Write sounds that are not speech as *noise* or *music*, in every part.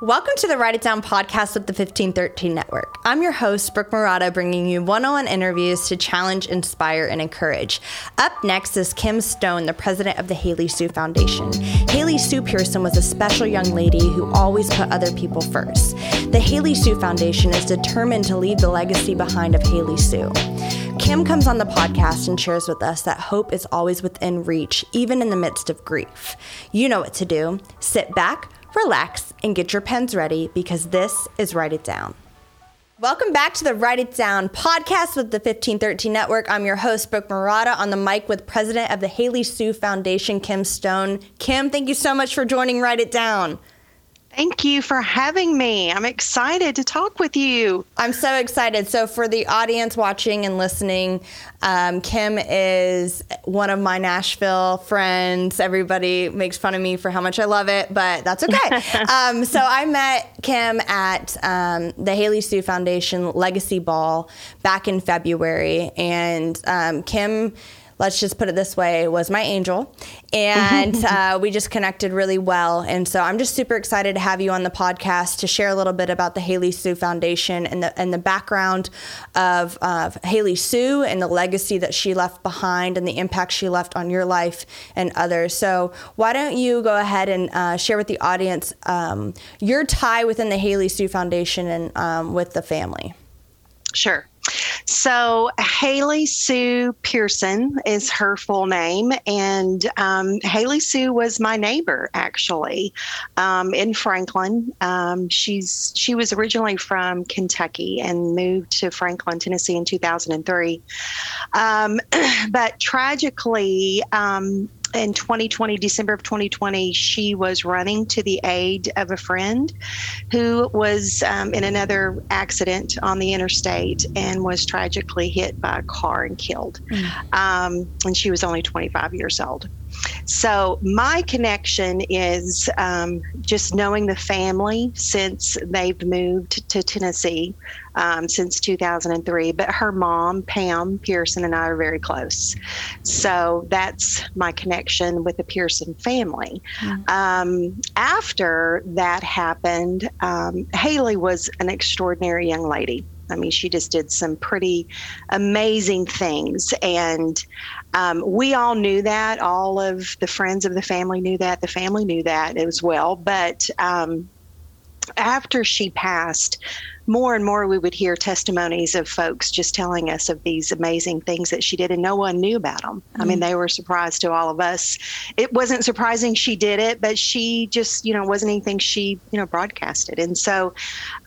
Welcome to the Write It Down podcast with the 1513 Network. I'm your host, Brooke Murata, bringing you one on one interviews to challenge, inspire, and encourage. Up next is Kim Stone, the president of the Haley Sue Foundation. Haley Sue Pearson was a special young lady who always put other people first. The Haley Sue Foundation is determined to leave the legacy behind of Haley Sue. Kim comes on the podcast and shares with us that hope is always within reach, even in the midst of grief. You know what to do. Sit back relax, and get your pens ready because this is Write It Down. Welcome back to the Write It Down podcast with the 1513 Network. I'm your host, Brooke Murata, on the mic with president of the Haley Sue Foundation, Kim Stone. Kim, thank you so much for joining Write It Down. Thank you for having me. I'm excited to talk with you. I'm so excited. So, for the audience watching and listening, um, Kim is one of my Nashville friends. Everybody makes fun of me for how much I love it, but that's okay. *laughs* um, so, I met Kim at um, the Haley Sue Foundation Legacy Ball back in February, and um, Kim let's just put it this way, was my angel. And uh, we just connected really well. And so I'm just super excited to have you on the podcast to share a little bit about the Haley Sue Foundation and the, and the background of, of Haley Sue and the legacy that she left behind and the impact she left on your life and others. So why don't you go ahead and uh, share with the audience um, your tie within the Haley Sue Foundation and um, with the family? Sure. So, Haley Sue Pearson is her full name. And um, Haley Sue was my neighbor, actually, um, in Franklin. Um, she's She was originally from Kentucky and moved to Franklin, Tennessee in 2003. Um, *clears throat* but tragically, um, in 2020, December of 2020, she was running to the aid of a friend who was um, in another accident on the interstate and was tragically hit by a car and killed. Mm. Um, and she was only 25 years old. So, my connection is um, just knowing the family since they've moved to Tennessee um, since 2003. But her mom, Pam Pearson, and I are very close. So, that's my connection with the Pearson family. Mm-hmm. Um, after that happened, um, Haley was an extraordinary young lady. I mean, she just did some pretty amazing things. And um, we all knew that. All of the friends of the family knew that. The family knew that as well. But um, after she passed, more and more we would hear testimonies of folks just telling us of these amazing things that she did and no one knew about them. Mm-hmm. I mean, mm. they were surprised to all of us. It wasn't surprising she did it, but she just, you know, wasn't anything she, you know, broadcasted. And so,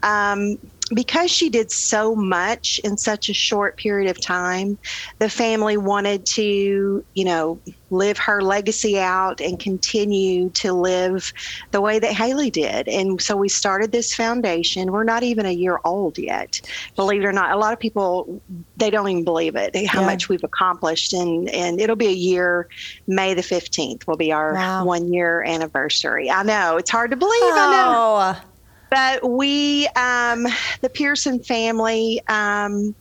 um, because she did so much in such a short period of time, the family wanted to, you know, live her legacy out and continue to live the way that Haley did. And so we started this foundation. We're not even a year old yet, believe it or not. A lot of people they don't even believe it how yeah. much we've accomplished, and and it'll be a year. May the fifteenth will be our wow. one year anniversary. I know it's hard to believe. Oh. I know. Oh. But we, um, the Pearson family, um,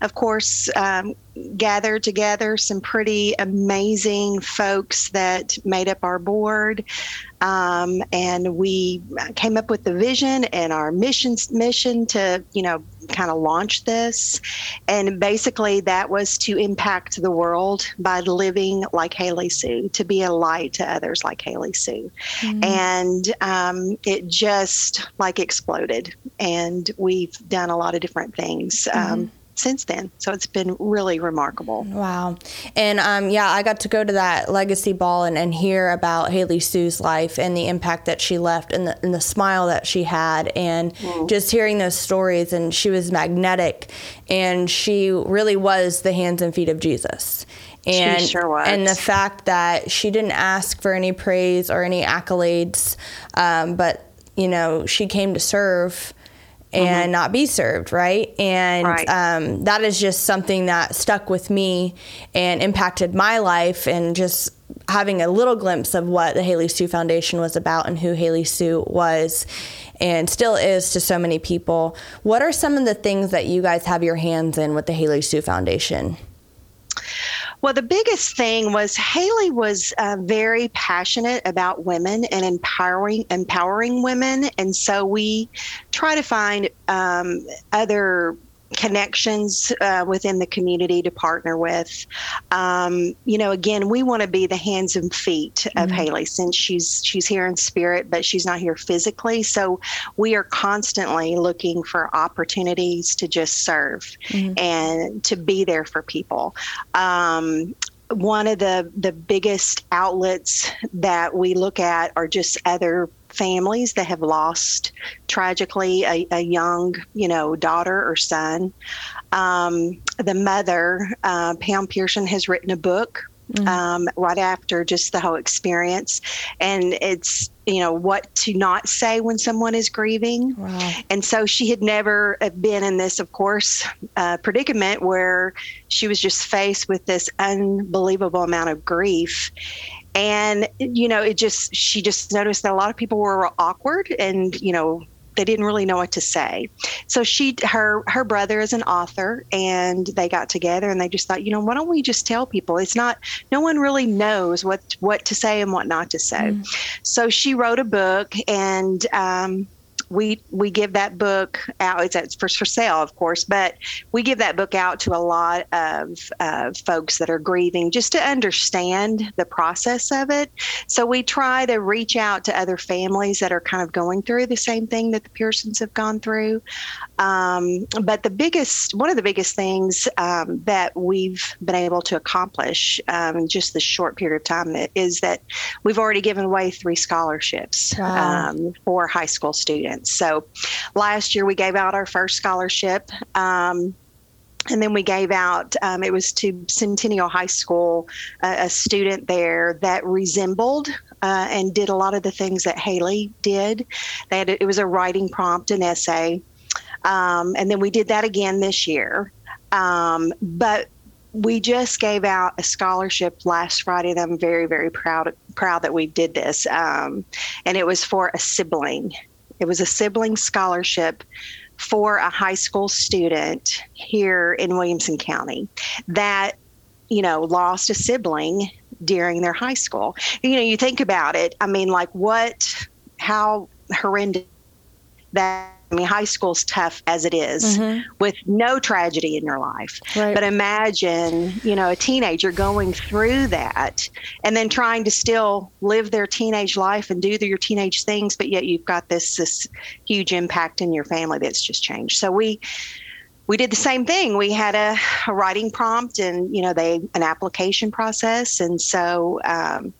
of course, um, gathered together some pretty amazing folks that made up our board. Um, and we came up with the vision and our mission mission to you know kind of launch this and basically that was to impact the world by living like haley sue to be a light to others like haley sue mm-hmm. and um, it just like exploded and we've done a lot of different things um, mm-hmm. Since then. So it's been really remarkable. Wow. And um, yeah, I got to go to that legacy ball and, and hear about Haley Sue's life and the impact that she left and the, and the smile that she had. And mm. just hearing those stories, and she was magnetic and she really was the hands and feet of Jesus. And, sure and the fact that she didn't ask for any praise or any accolades, um, but you know, she came to serve and mm-hmm. not be served, right? And right. Um, that is just something that stuck with me and impacted my life, and just having a little glimpse of what the Haley Sue Foundation was about and who Haley Sue was and still is to so many people. What are some of the things that you guys have your hands in with the Haley Sue Foundation? Well, the biggest thing was Haley was uh, very passionate about women and empowering empowering women, and so we try to find um, other connections uh, within the community to partner with. Um, you know, again, we want to be the hands and feet of mm-hmm. Haley since she's she's here in spirit, but she's not here physically. So we are constantly looking for opportunities to just serve mm-hmm. and to be there for people. Um, one of the the biggest outlets that we look at are just other families that have lost tragically a, a young, you know, daughter or son. Um, the mother, uh, Pam Pearson, has written a book Mm-hmm. Um, right after just the whole experience. And it's, you know, what to not say when someone is grieving. Wow. And so she had never been in this, of course, uh, predicament where she was just faced with this unbelievable amount of grief and you know it just she just noticed that a lot of people were awkward and you know they didn't really know what to say. So she her her brother is an author and they got together and they just thought you know why don't we just tell people? It's not no one really knows what what to say and what not to say. Mm. so she wrote a book and um, we we give that book out. It's for, for sale, of course, but we give that book out to a lot of uh, folks that are grieving just to understand the process of it. So we try to reach out to other families that are kind of going through the same thing that the Pearsons have gone through. Um, but the biggest, one of the biggest things um, that we've been able to accomplish um, in just this short period of time is that we've already given away three scholarships wow. Um, for high school students. So last year we gave out our first scholarship. Um, and then we gave out um, it was to centennial high school uh, a student there that resembled uh, and did a lot of the things that haley did they had it was a writing prompt an essay um, and then we did that again this year um, but we just gave out a scholarship last Friday, and I'm very, very proud proud that we did this. Um, and it was for a sibling, it was a sibling scholarship for a high school student here in Williamson County that, you know, lost a sibling during their high school. You know, you think about it, I mean, like what, how horrendous that I mean, high school's tough as it is, mm-hmm. with no tragedy in your life. Right. But imagine, you know, a teenager going through that and then trying to still live their teenage life and do their teenage things, but yet you've got this this huge impact in your family that's just changed. So we we did the same thing. We had a, a writing prompt and you know they an application process, and so um,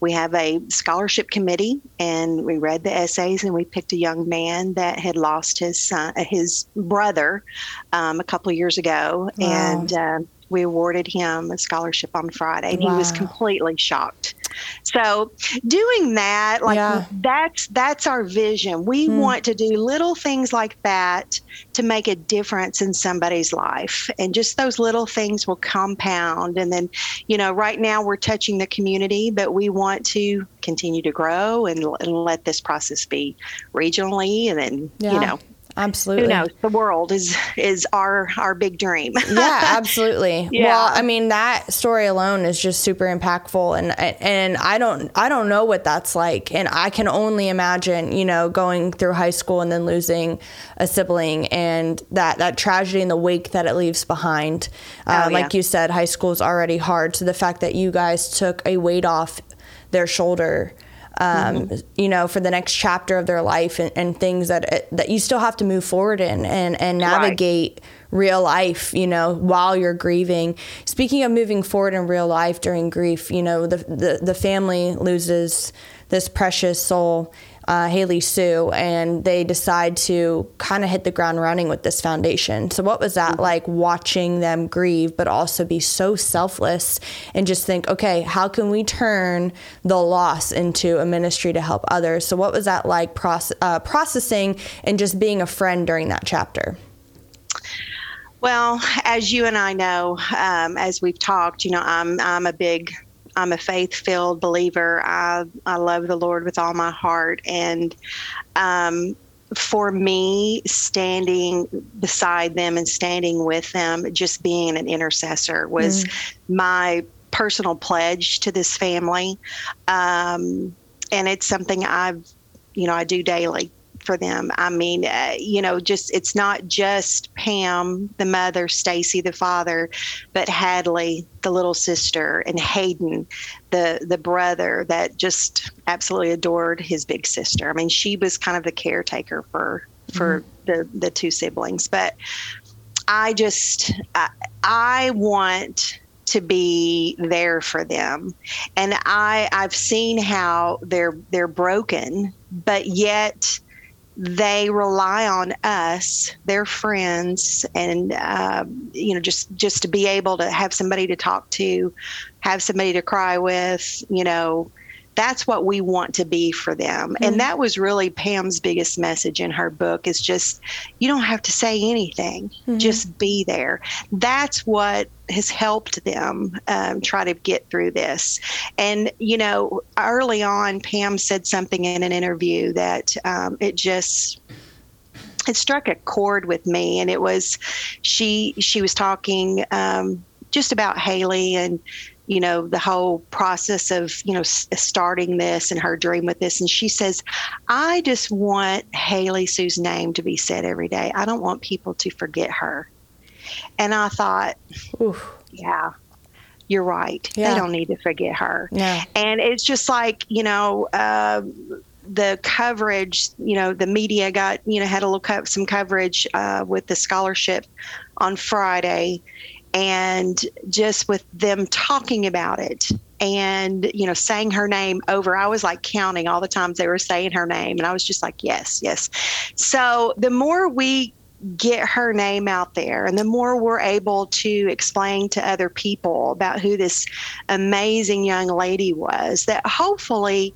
we have a scholarship committee, and we read the essays, and we picked a young man that had lost his son, uh, his brother, um, a couple of years ago, wow. and. Uh, we awarded him a scholarship on Friday, and wow. he was completely shocked. So, doing that, like yeah. that's that's our vision. We mm. want to do little things like that to make a difference in somebody's life, and just those little things will compound. And then, you know, right now we're touching the community, but we want to continue to grow and, and let this process be regionally, and then yeah. you know Absolutely. Who knows? The world is is our our big dream. *laughs* yeah, absolutely. Yeah. Well, I mean that story alone is just super impactful and and I don't I don't know what that's like and I can only imagine, you know, going through high school and then losing a sibling and that that tragedy and the wake that it leaves behind. Uh, oh, yeah. like you said, high school is already hard, so the fact that you guys took a weight off their shoulder um, mm-hmm. you know, for the next chapter of their life and, and, things that that you still have to move forward in and and navigate right. real life, you know, while you're grieving. Speaking of moving forward in real life during grief, you know, the the, the family loses this precious soul uh, Haley Sue, and they decide to kind of hit the ground running with this foundation. So, what was that mm-hmm. like watching them grieve, but also be so selfless and just think, okay, how can we turn the loss into a ministry to help others? So, what was that like proce- uh, processing and just being a friend during that chapter? Well, as you and I know, um, as we've talked, you know, I'm I'm a big I'm a faith filled believer. I, I love the Lord with all my heart. And, um, for me, standing beside them and standing with them, just being an intercessor was mm. my personal pledge to this family. Um, and it's something I've, you know, I do daily for them. I mean, uh, you know, just it's not just Pam, the mother, Stacy, the father, but Hadley, the little sister, and Hayden, the the brother that just absolutely adored his big sister. I mean, she was kind of the caretaker for for mm-hmm. the the two siblings, but I just I, I want to be there for them and i i've seen how they're they're broken but yet they rely on us, their friends, and uh, you know, just just to be able to have somebody to talk to, have somebody to cry with, you know, that's what we want to be for them. Mm-hmm. and that was really pam's biggest message in her book is just you don't have to say anything. Mm-hmm. just be there. That's what has helped them um, try to get through this. And you know early on pam said something in an interview that um, it just it struck a chord with me. And it was she she was talking um, just about haley and you know the whole process of you know starting this and her dream with this and she says i just want haley sue's name to be said every day i don't want people to forget her and i thought Oof. yeah you're right yeah. they don't need to forget her yeah. and it's just like you know uh, the coverage, you know, the media got, you know, had a little up some coverage uh, with the scholarship on Friday, and just with them talking about it and you know saying her name over i was like counting all the times they were saying her name and i was just like yes yes. So the more we get her name out there and the more we're able to explain to other people about who this amazing young lady was that hopefully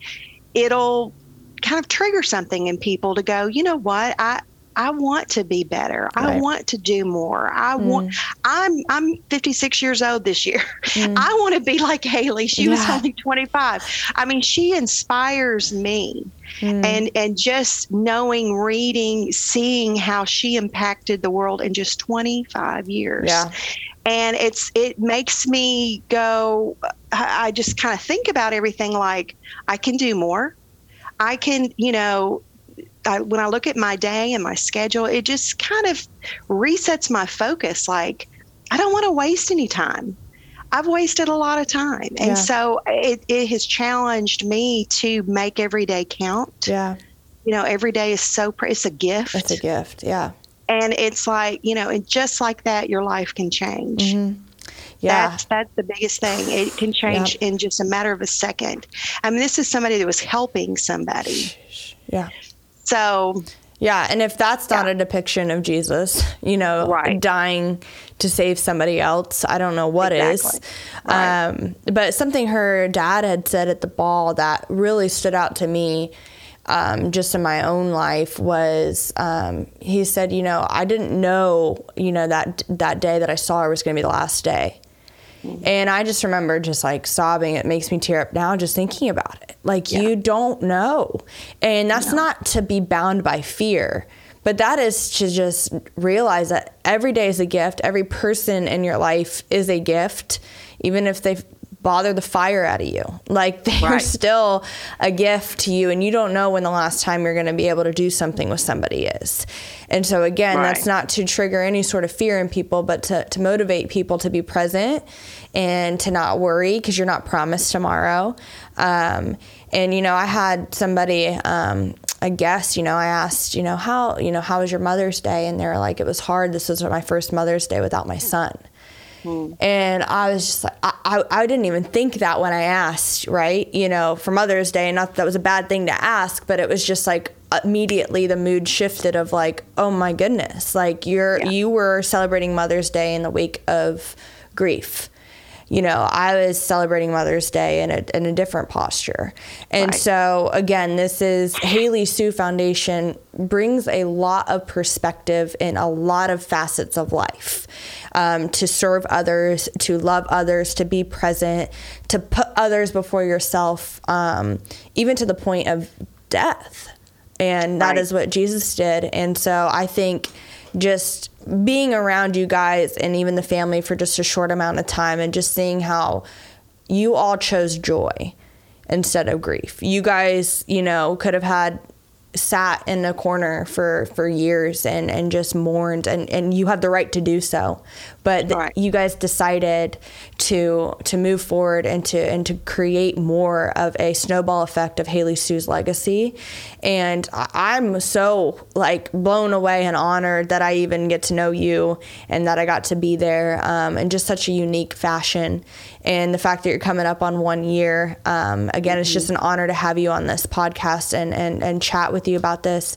it'll kind of trigger something in people to go you know what? I I want to be better. Right. I want to do more. I mm. want I'm I'm 56 years old this year. Mm. I want to be like Haley. She yeah. was only 25. I mean, she inspires me. Mm. And and just knowing, reading, seeing how she impacted the world in just 25 years. Yeah. And it's it makes me go I just kind of think about everything like I can do more. I can, you know, I, when I look at my day and my schedule, it just kind of resets my focus. Like, I don't want to waste any time. I've wasted a lot of time. And yeah. so it, it has challenged me to make every day count. Yeah. You know, every day is so, it's a gift. It's a gift. Yeah. And it's like, you know, and just like that, your life can change. Mm-hmm. Yeah. That's, that's the biggest thing. It can change yep. in just a matter of a second. I mean, this is somebody that was helping somebody. Yeah. So, yeah, and if that's not yeah. a depiction of Jesus, you know, right. dying to save somebody else, I don't know what exactly. is. Right. Um, but something her dad had said at the ball that really stood out to me. Um, just in my own life was um, he said, you know, I didn't know, you know, that that day that I saw her was going to be the last day. And I just remember just like sobbing. It makes me tear up now just thinking about it. Like yeah. you don't know. And that's no. not to be bound by fear, but that is to just realize that every day is a gift. Every person in your life is a gift, even if they bother the fire out of you. Like *laughs* they're right. still a gift to you, and you don't know when the last time you're going to be able to do something with somebody is. And so, again, right. that's not to trigger any sort of fear in people, but to, to motivate people to be present and to not worry because you're not promised tomorrow. Um, and, you know, I had somebody, um, a guest, you know, I asked, you know, how, you know, how was your Mother's Day? And they were like, it was hard. This was my first Mother's Day without my son. Mm. And I was just like, I, I, I, didn't even think that when I asked, right? You know, for Mother's Day, not that, that was a bad thing to ask, but it was just like immediately the mood shifted of like, oh my goodness, like you're, yeah. you were celebrating Mother's Day in the wake of grief you know, I was celebrating Mother's Day in a, in a different posture. And right. so, again, this is Haley Sue Foundation brings a lot of perspective in a lot of facets of life. Um, to serve others, to love others, to be present, to put others before yourself, um, even to the point of death And that Right. is what Jesus did. And so I think just being around you guys and even the family for just a short amount of time and just seeing how you all chose joy instead of grief. You guys, you know, could have had sat in a corner for for years and and just mourned and and you have the right to do so. But Right. you guys decided to to move forward and to and to create more of a snowball effect of Haley Sue's legacy. And I'm so like blown away and honored that I even get to know you and that I got to be there um, in just such a unique fashion and the fact that you're coming up on one year um, again it's just an honor to have you on this podcast and and, and chat with you about this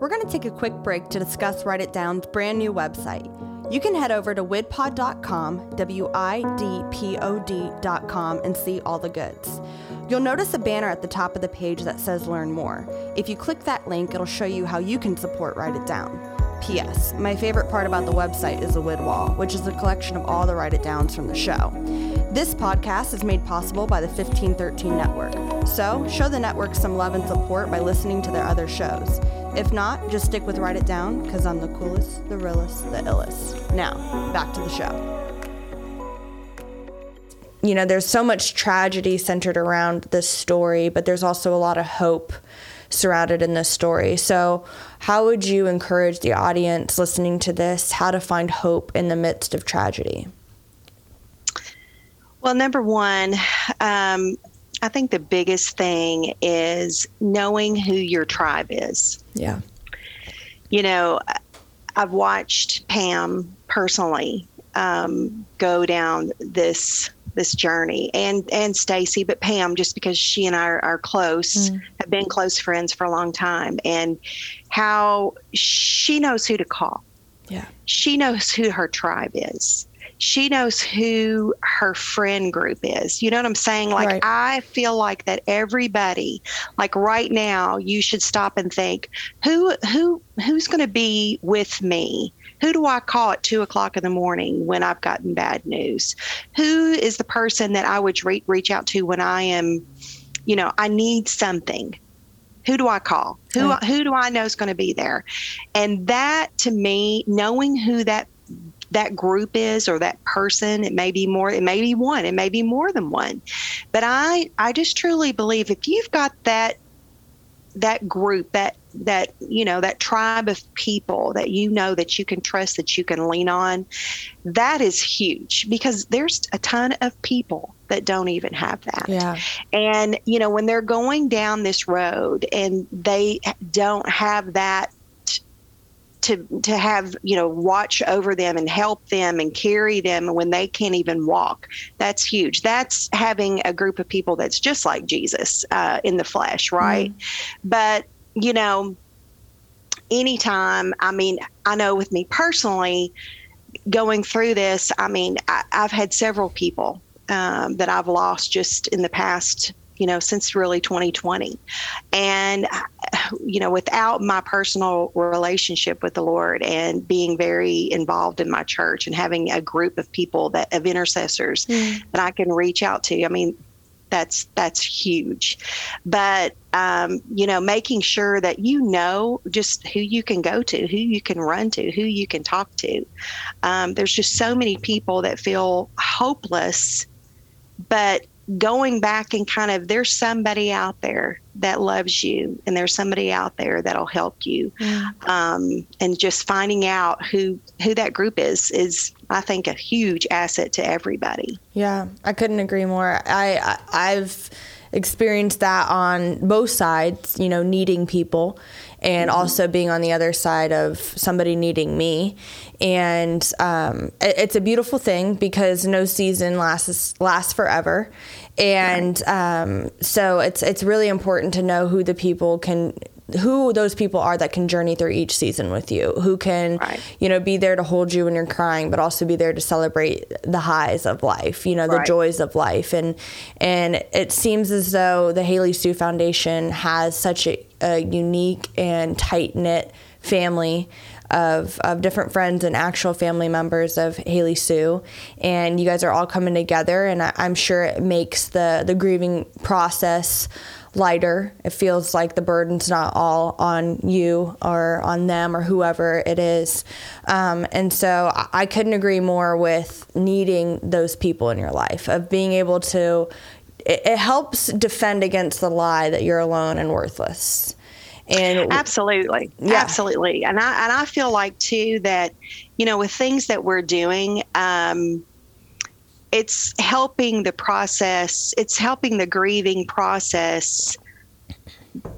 we're going to take a quick break to discuss Write It Down's brand new website. You can head over to widpod.com, W I D P O D.com, and see all the goods. You'll notice a banner at the top of the page that says Learn More. If you click that link, it'll show you how you can support Write It Down. P.S. My favorite part about the website is the Wid Wall, which is a collection of all the Write It Downs from the show. This podcast is made possible by the 1513 Network. So, show the network some love and support by listening to their other shows. If not, just stick with Write It Down, because I'm the coolest, the realest, the illest. Now, back to the show. You know, there's so much tragedy centered around this story, but there's also a lot of hope surrounded in this story. So, how would you encourage the audience listening to this how to find hope in the midst of tragedy? Well, number one, um, I think the biggest thing is knowing who your tribe is. Yeah. You know, I've watched Pam personally um, go down this this journey, and and Stacy, but Pam, just because she and I are, are close, mm. have been close friends for a long time, and how she knows who to call. Yeah. She knows who her tribe is. She knows who her friend group is. You know what I'm saying? Like, Right. I feel like that everybody, like right now, you should stop and think who, who, who's going to be with me? Who do I call at two o'clock in the morning when I've gotten bad news? Who is the person that I would re- reach out to when I am, you know, I need something? Who do I call? Who Right. who do I know is going to be there? And that to me, knowing who that that group is or that person, it may be more, it may be one, it may be more than one. But I I just truly believe if you've got that that group, that that you know, that tribe of people that you know that you can trust, that you can lean on, that is huge because there's a ton of people that don't even have that. Yeah. And, you know, when they're going down this road and they don't have that to to have, you know, watch over them and help them and carry them when they can't even walk, that's huge. That's having a group of people that's just like Jesus uh, in the flesh, right? But, you know, anytime, I mean, I know with me personally, going through this, I mean, I, I've had several people um, that I've lost just in the past, you know, since really 2020. And, you know, without my personal relationship with the Lord and being very involved in my church and having a group of people that, of intercessors that I can reach out to, I mean, that's that's huge. But um, you know making sure that you know just who you can go to who you can run to who you can talk to. Um, there's just so many people that feel hopeless but going back and kind of there's somebody out there that loves you and there's somebody out there that'll help you. Um, and just finding out who who that group is is i think a huge asset to everybody Yeah, I couldn't agree more. I, I I've experienced that on both sides, you know, needing people and also being on the other side of somebody needing me. And um, it- it's a beautiful thing because no season lasts lasts forever. And um, so it's it's really important to know who the people can who those people are that can journey through each season with you, who can, Right. you know, be there to hold you when you're crying, but also be there to celebrate the highs of life, you know, the Right. joys of life. And and it seems as though the Haley Sue Foundation has such a, a unique and tight knit family of, of different friends and actual family members of Haley Sue. And you guys are all coming together and I, I'm sure it makes the, the grieving process lighter. It feels like the burden's not all on you or on them or whoever it is. Um, and so I couldn't agree more with needing those people in your life, of being able to, it, it helps defend against the lie that you're alone and worthless. And absolutely, yeah. absolutely, and I and I feel like too that, you know, with things that we're doing, um, it's helping the process. It's helping the grieving process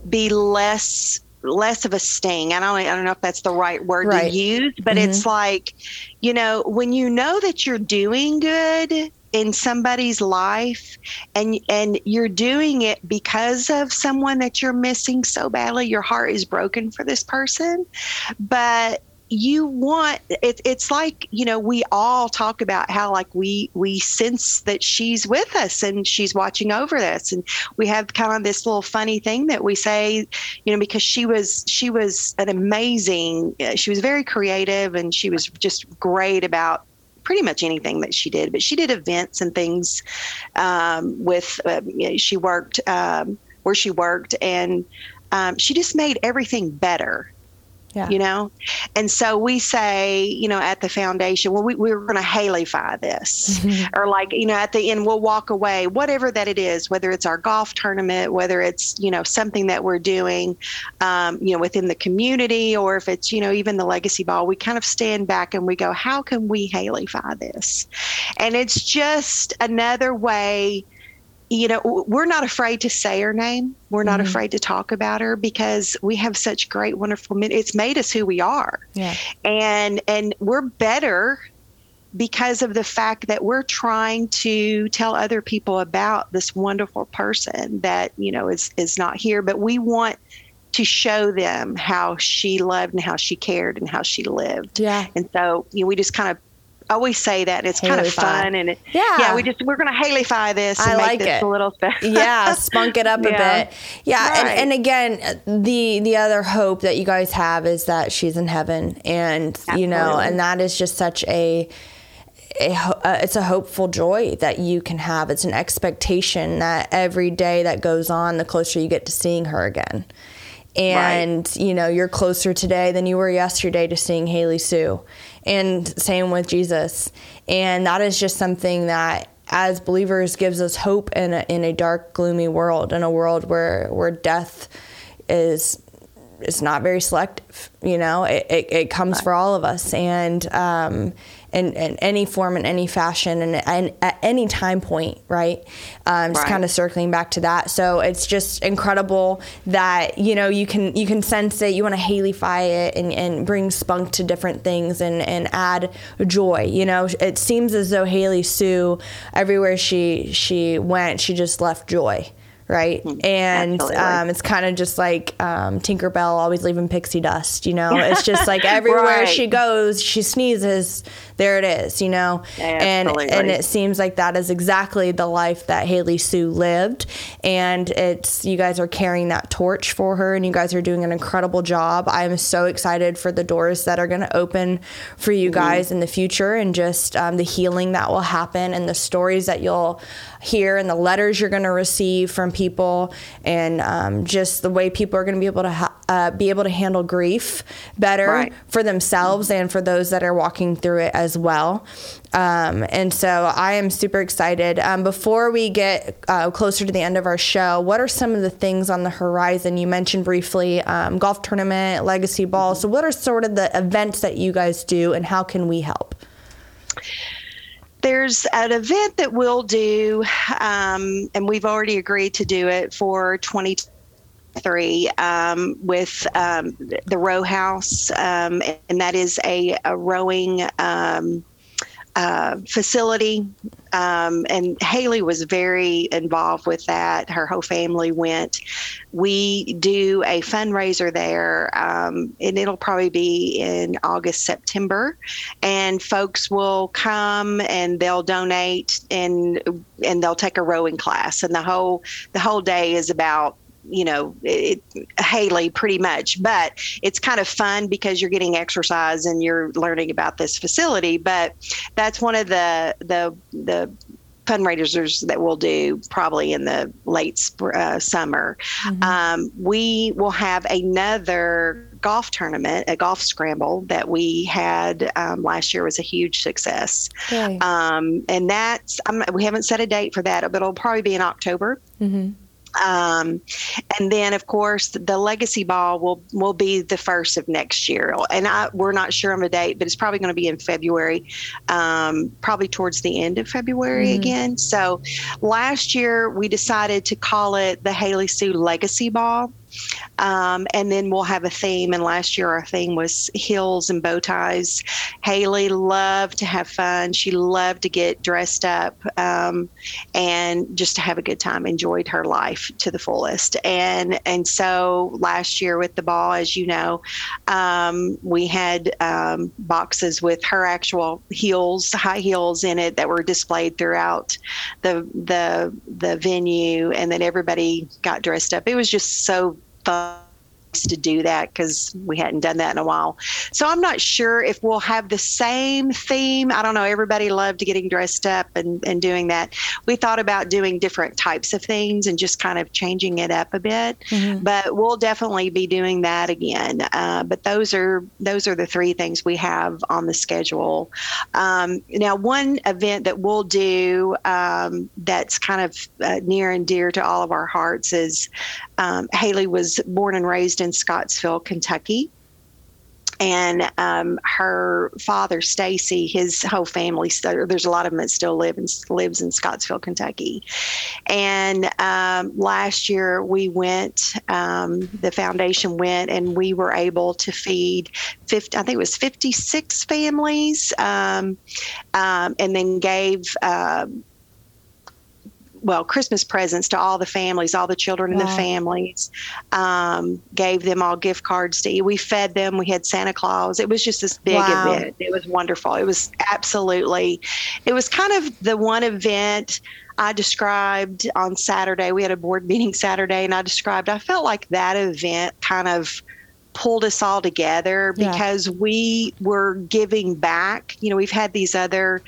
be less less of a sting. I don't I don't know if that's the right word right. to use, but mm-hmm. it's like, you know, when you know that you're doing good in somebody's life and and you're doing it because of someone that you're missing so badly your heart is broken for this person but you want it, it's like you know we all talk about how like we we sense that she's with us and she's watching over us and we have kind of this little funny thing that we say you know because she was she was an amazing she was very creative and she was just great about pretty much anything that she did. But she did events and things um, with, uh, you know, she worked um, where she worked, and um, she just made everything better. Yeah. You know? And so we say, you know, at the foundation, well, we, we're going to Haleyfy this. Mm-hmm. Or like, you know, at the end, we'll walk away, whatever that it is, whether it's our golf tournament, whether it's, you know, something that we're doing, um, you know, within the community, or if it's, you know, even the legacy ball, we kind of stand back and we go, how can we Haleyfy this? And it's just another way you know, we're not afraid to say her name. We're not mm-hmm. afraid to talk about her because we have such great, wonderful. It's made us who we are, yeah. and and we're better because of the fact that we're trying to tell other people about this wonderful person that you know is is not here, but we want to show them how she loved and how she cared and how she lived. Yeah. And so you know, we just kind of always say that and it's Haleyfy. kind of fun and it, yeah yeah we just we're gonna Haleyfy this and I like make this it. a little special yeah *laughs* spunk it up yeah. a bit yeah right. and, and again the the other hope that you guys have is that she's in heaven and Absolutely. you know and that is just such a a, uh, it's a hopeful joy that you can have. It's an expectation that every day that goes on, the closer you get to seeing her again. And, right. you know, you're closer today than you were yesterday to seeing Haley Sue and same with Jesus. And that is just something that as believers gives us hope in a, in a dark, gloomy world, in a world where, where death is is not very selective. You know, it, it, it comes for all of us. And um, in, in any form, in any fashion, and, and at any time point, right? Um, just right. kind of circling back to that. So it's just incredible that you know you can you can sense it. You want to Haleyfy it and, and bring spunk to different things and and add joy. You know, it seems as though Haley Sue, everywhere she she went, she just left joy right? Hmm. And um, it's kind of just like um, Tinkerbell always leaving pixie dust, you know? It's just *laughs* like everywhere right. she goes, she sneezes, there it is, you know. and and it seems like that is exactly the life that Haley Sue lived, and it's you guys are carrying that torch for her, and you guys are doing an incredible job. I am so excited for the doors that are going to open for you mm-hmm. guys in the future, and just um, the healing that will happen, and the stories that you'll hear, and the letters you're going to receive from people, and um, just the way people are going to be able to ha- uh, be able to handle grief better right. for themselves and for those that are walking through it as well. Um, and so I am super excited. Um, before we get uh, closer to the end of our show, what are some of the things on the horizon? You mentioned briefly um, golf tournament, legacy ball. So, what are sort of the events that you guys do, and how can we help? There's an event that we'll do, um, and we've already agreed to do it for 20 three um, with um, the row house, um, and that is a, a rowing um, uh, facility. Um, and Haley was very involved with that. Her whole family went. We do a fundraiser there, um, and it'll probably be in August, September. And folks will come and they'll donate and and they'll take a rowing class. And the whole the whole day is about you know, it, Haley pretty much. But it's kind of fun because you're getting exercise and you're learning about this facility. But that's one of the the the fundraisers that we'll do probably in the late sp- uh, summer. Mm-hmm. Um, we will have another golf tournament, a golf scramble that we had um, last year was a huge success. Um, and that's, I'm, we haven't set a date for that, but it'll probably be in October. Mm-hmm. Um, and then, of course, the legacy ball will will be the first of next year. And I, we're not sure on a date, but it's probably going to be in February, um, probably towards the end of February mm-hmm. again. So last year we decided to call it the Haley Sue Legacy Ball. Um, and then we'll have a theme. And last year, our theme was heels and bow ties. Haley loved to have fun. She loved to get dressed up um, and just to have a good time, enjoyed her life to the fullest. And, and so last year with the ball, as you know, um, we had um, boxes with her actual heels, high heels in it that were displayed throughout the, the, the venue. And then everybody got dressed up. It was just so fun to do that because we hadn't done that in a while. So I'm not sure if we'll have the same theme. I don't know. Everybody loved getting dressed up and, and doing that. We thought about doing different types of things and just kind of changing it up a bit. Mm-hmm. But we'll definitely be doing that again. Uh, but those are those are the three things we have on the schedule. Um, now, one event that we'll do um, that's kind of uh, near and dear to all of our hearts is um, Haley was born and raised in Scottsville, Kentucky. And um, her father, Stacy, his whole family, there's a lot of them that still live and lives in Scottsville, Kentucky. And um, last year we went, um, the foundation went, and we were able to feed 50, I think it was 56 families, um, um, and then gave uh, well Christmas presents to all the families, all the children wow. in the families. Um, gave them all gift cards to eat. We fed them. We had Santa Claus. It was just this big wow. event. It was wonderful. It was absolutely. It was kind of the one event. I described on Saturday, we had a board meeting *laughs* Saturday, and I described, I felt like that event kind of pulled us all together because yeah. we were giving back. You know, we've had these other,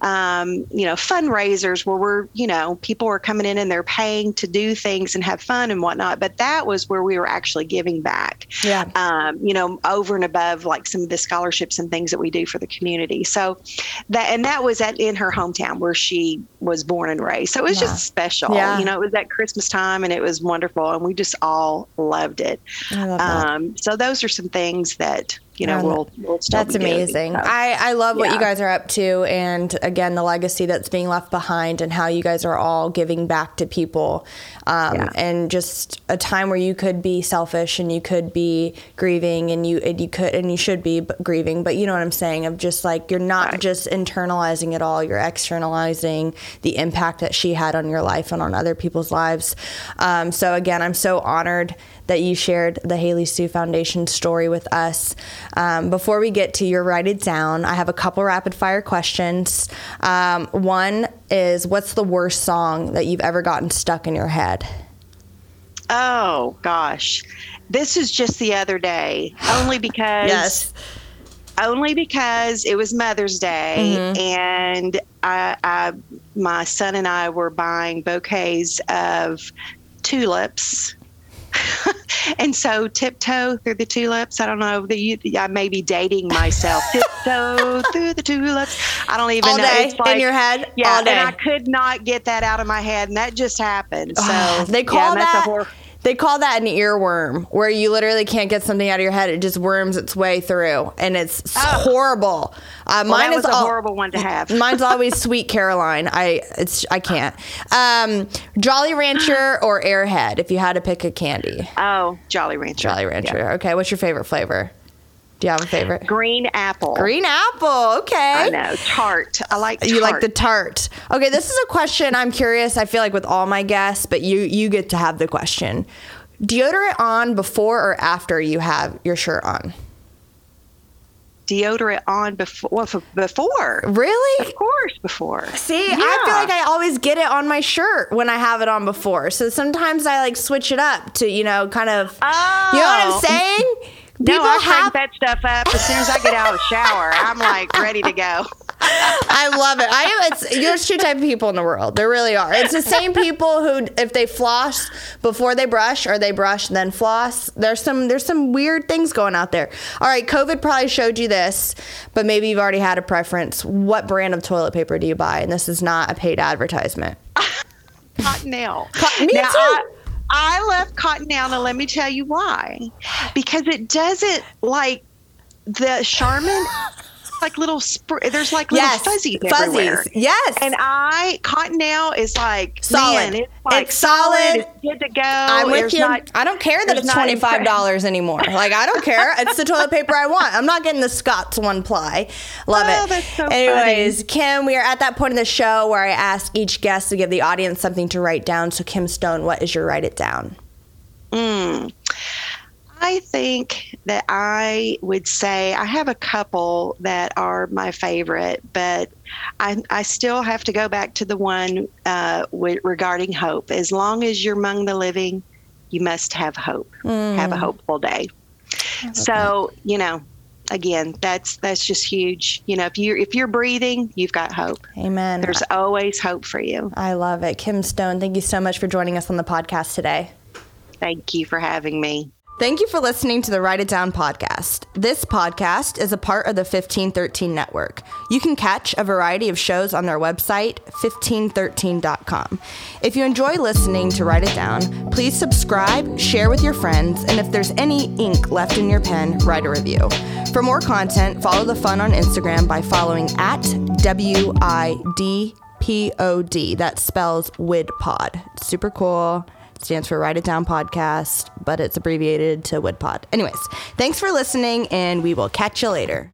um, you know, fundraisers where we're, you know, people are coming in and they're paying to do things and have fun and whatnot. But that was where we were actually giving back. Yeah. Um, you know, over and above like some of the scholarships and things that we do for the community. So that and that was at in her hometown where she was born and raised. So it was yeah. just special. Yeah. You know, it was at Christmas time and it was wonderful and we just all loved it. I love that. Um, so those are some things that you know, we'll, we'll that's amazing. Doing, so. I, I love what you guys are up to. And again, the legacy that's being left behind and how you guys are all giving back to people. Um, yeah. And just a time where you could be selfish and you could be grieving and you, and you could, and you should be grieving, but you know what I'm saying? Of just like, you're not right. just internalizing it all, you're externalizing the impact that she had on your life and on other people's lives. Um, so again, I'm so honored that you shared the Haley Sue Foundation story with us. Um, before we get to your write it down, I have a couple rapid fire questions. Um, one is what's the worst song that you've ever gotten stuck in your head? Oh, gosh. This is just the other day, only because. yes. Only because it was Mother's Day, mm-hmm. and I, I, my son and I were buying bouquets of tulips *laughs* and so tiptoe through the tulips. I don't know you. I may be dating myself. *laughs* tiptoe through the tulips. I don't even all know. Day like, in your head. Yeah, and I could not get that out of my head, and that just happened. So they call yeah, that. They call that an earworm, where you literally can't get something out of your head; it just worms its way through, and it's oh. horrible. Uh, well, mine is a all, horrible one to have. *laughs* mine's always *laughs* Sweet Caroline. I it's I can't. Um, Jolly Rancher *gasps* or Airhead, if you had to pick a candy. Oh, Jolly Rancher. Jolly Rancher. Yeah. Okay, what's your favorite flavor? Do you have a favorite? Green apple. Green apple. Okay. I know. Tart. I like tart. You like the tart. Okay, this is a question I'm curious. I feel like with all my guests, but you you get to have the question. Deodorant on before or after you have your shirt on? Deodorant on before well, before. Really? Of course, before. See, yeah. I feel like I always get it on my shirt when I have it on before. So sometimes I like switch it up to, you know, kind of oh. You know what I'm oh. Saying? People no, I have that stuff up as soon as I get out of the shower. I'm like ready to go. I love it. I it's there's two type of people in the world. There really are. It's the same people who if they floss before they brush or they brush then floss. There's some there's some weird things going out there. All right, COVID probably showed you this, but maybe you've already had a preference. What brand of toilet paper do you buy? And this is not a paid advertisement. Cottonelle. Me Now, too. I, I love Cottonelle, and let me tell you why. Because it doesn't like the Charmin. Like little, spr- there's like little yes, fuzzies everywhere. fuzzies. Yes, And I Cottonelle is like Solid. Man, it's like It's solid. It's good to go. I'm with There's you. not- I don't care that it's twenty five dollars anymore. Like I don't care. It's the toilet paper I want. I'm not getting the Scott's one ply. Love Oh, it. that's so Anyways, Kim, we are at that point in the show where I ask each guest to give the audience something to write down. So Kim Stone, what is your write it down? Mm. I think that I would say I have a couple that are my favorite, but I, I still have to go back to the one uh, regarding hope. As long as you're among the living, you must have hope. Have a hopeful day. So you know, again, that's that's just huge. You know, if you if you're breathing, you've got hope. Amen. There's always hope for you. I love it. Kim Stone, thank you so much for joining us on the podcast today. Thank you for having me. Thank you for listening to the Write It Down podcast. This podcast is a part of the 1513 network. You can catch a variety of shows on their website, 1513.com. If you enjoy listening to Write It Down, please subscribe, share with your friends, and if there's any ink left in your pen, write a review. For more content, follow the fun on Instagram by following at W I D P O D. That spells WIDPod. Super cool stands for Write It Down Podcast, but it's abbreviated to WIDPod. Anyways, thanks for listening, and we will catch you later.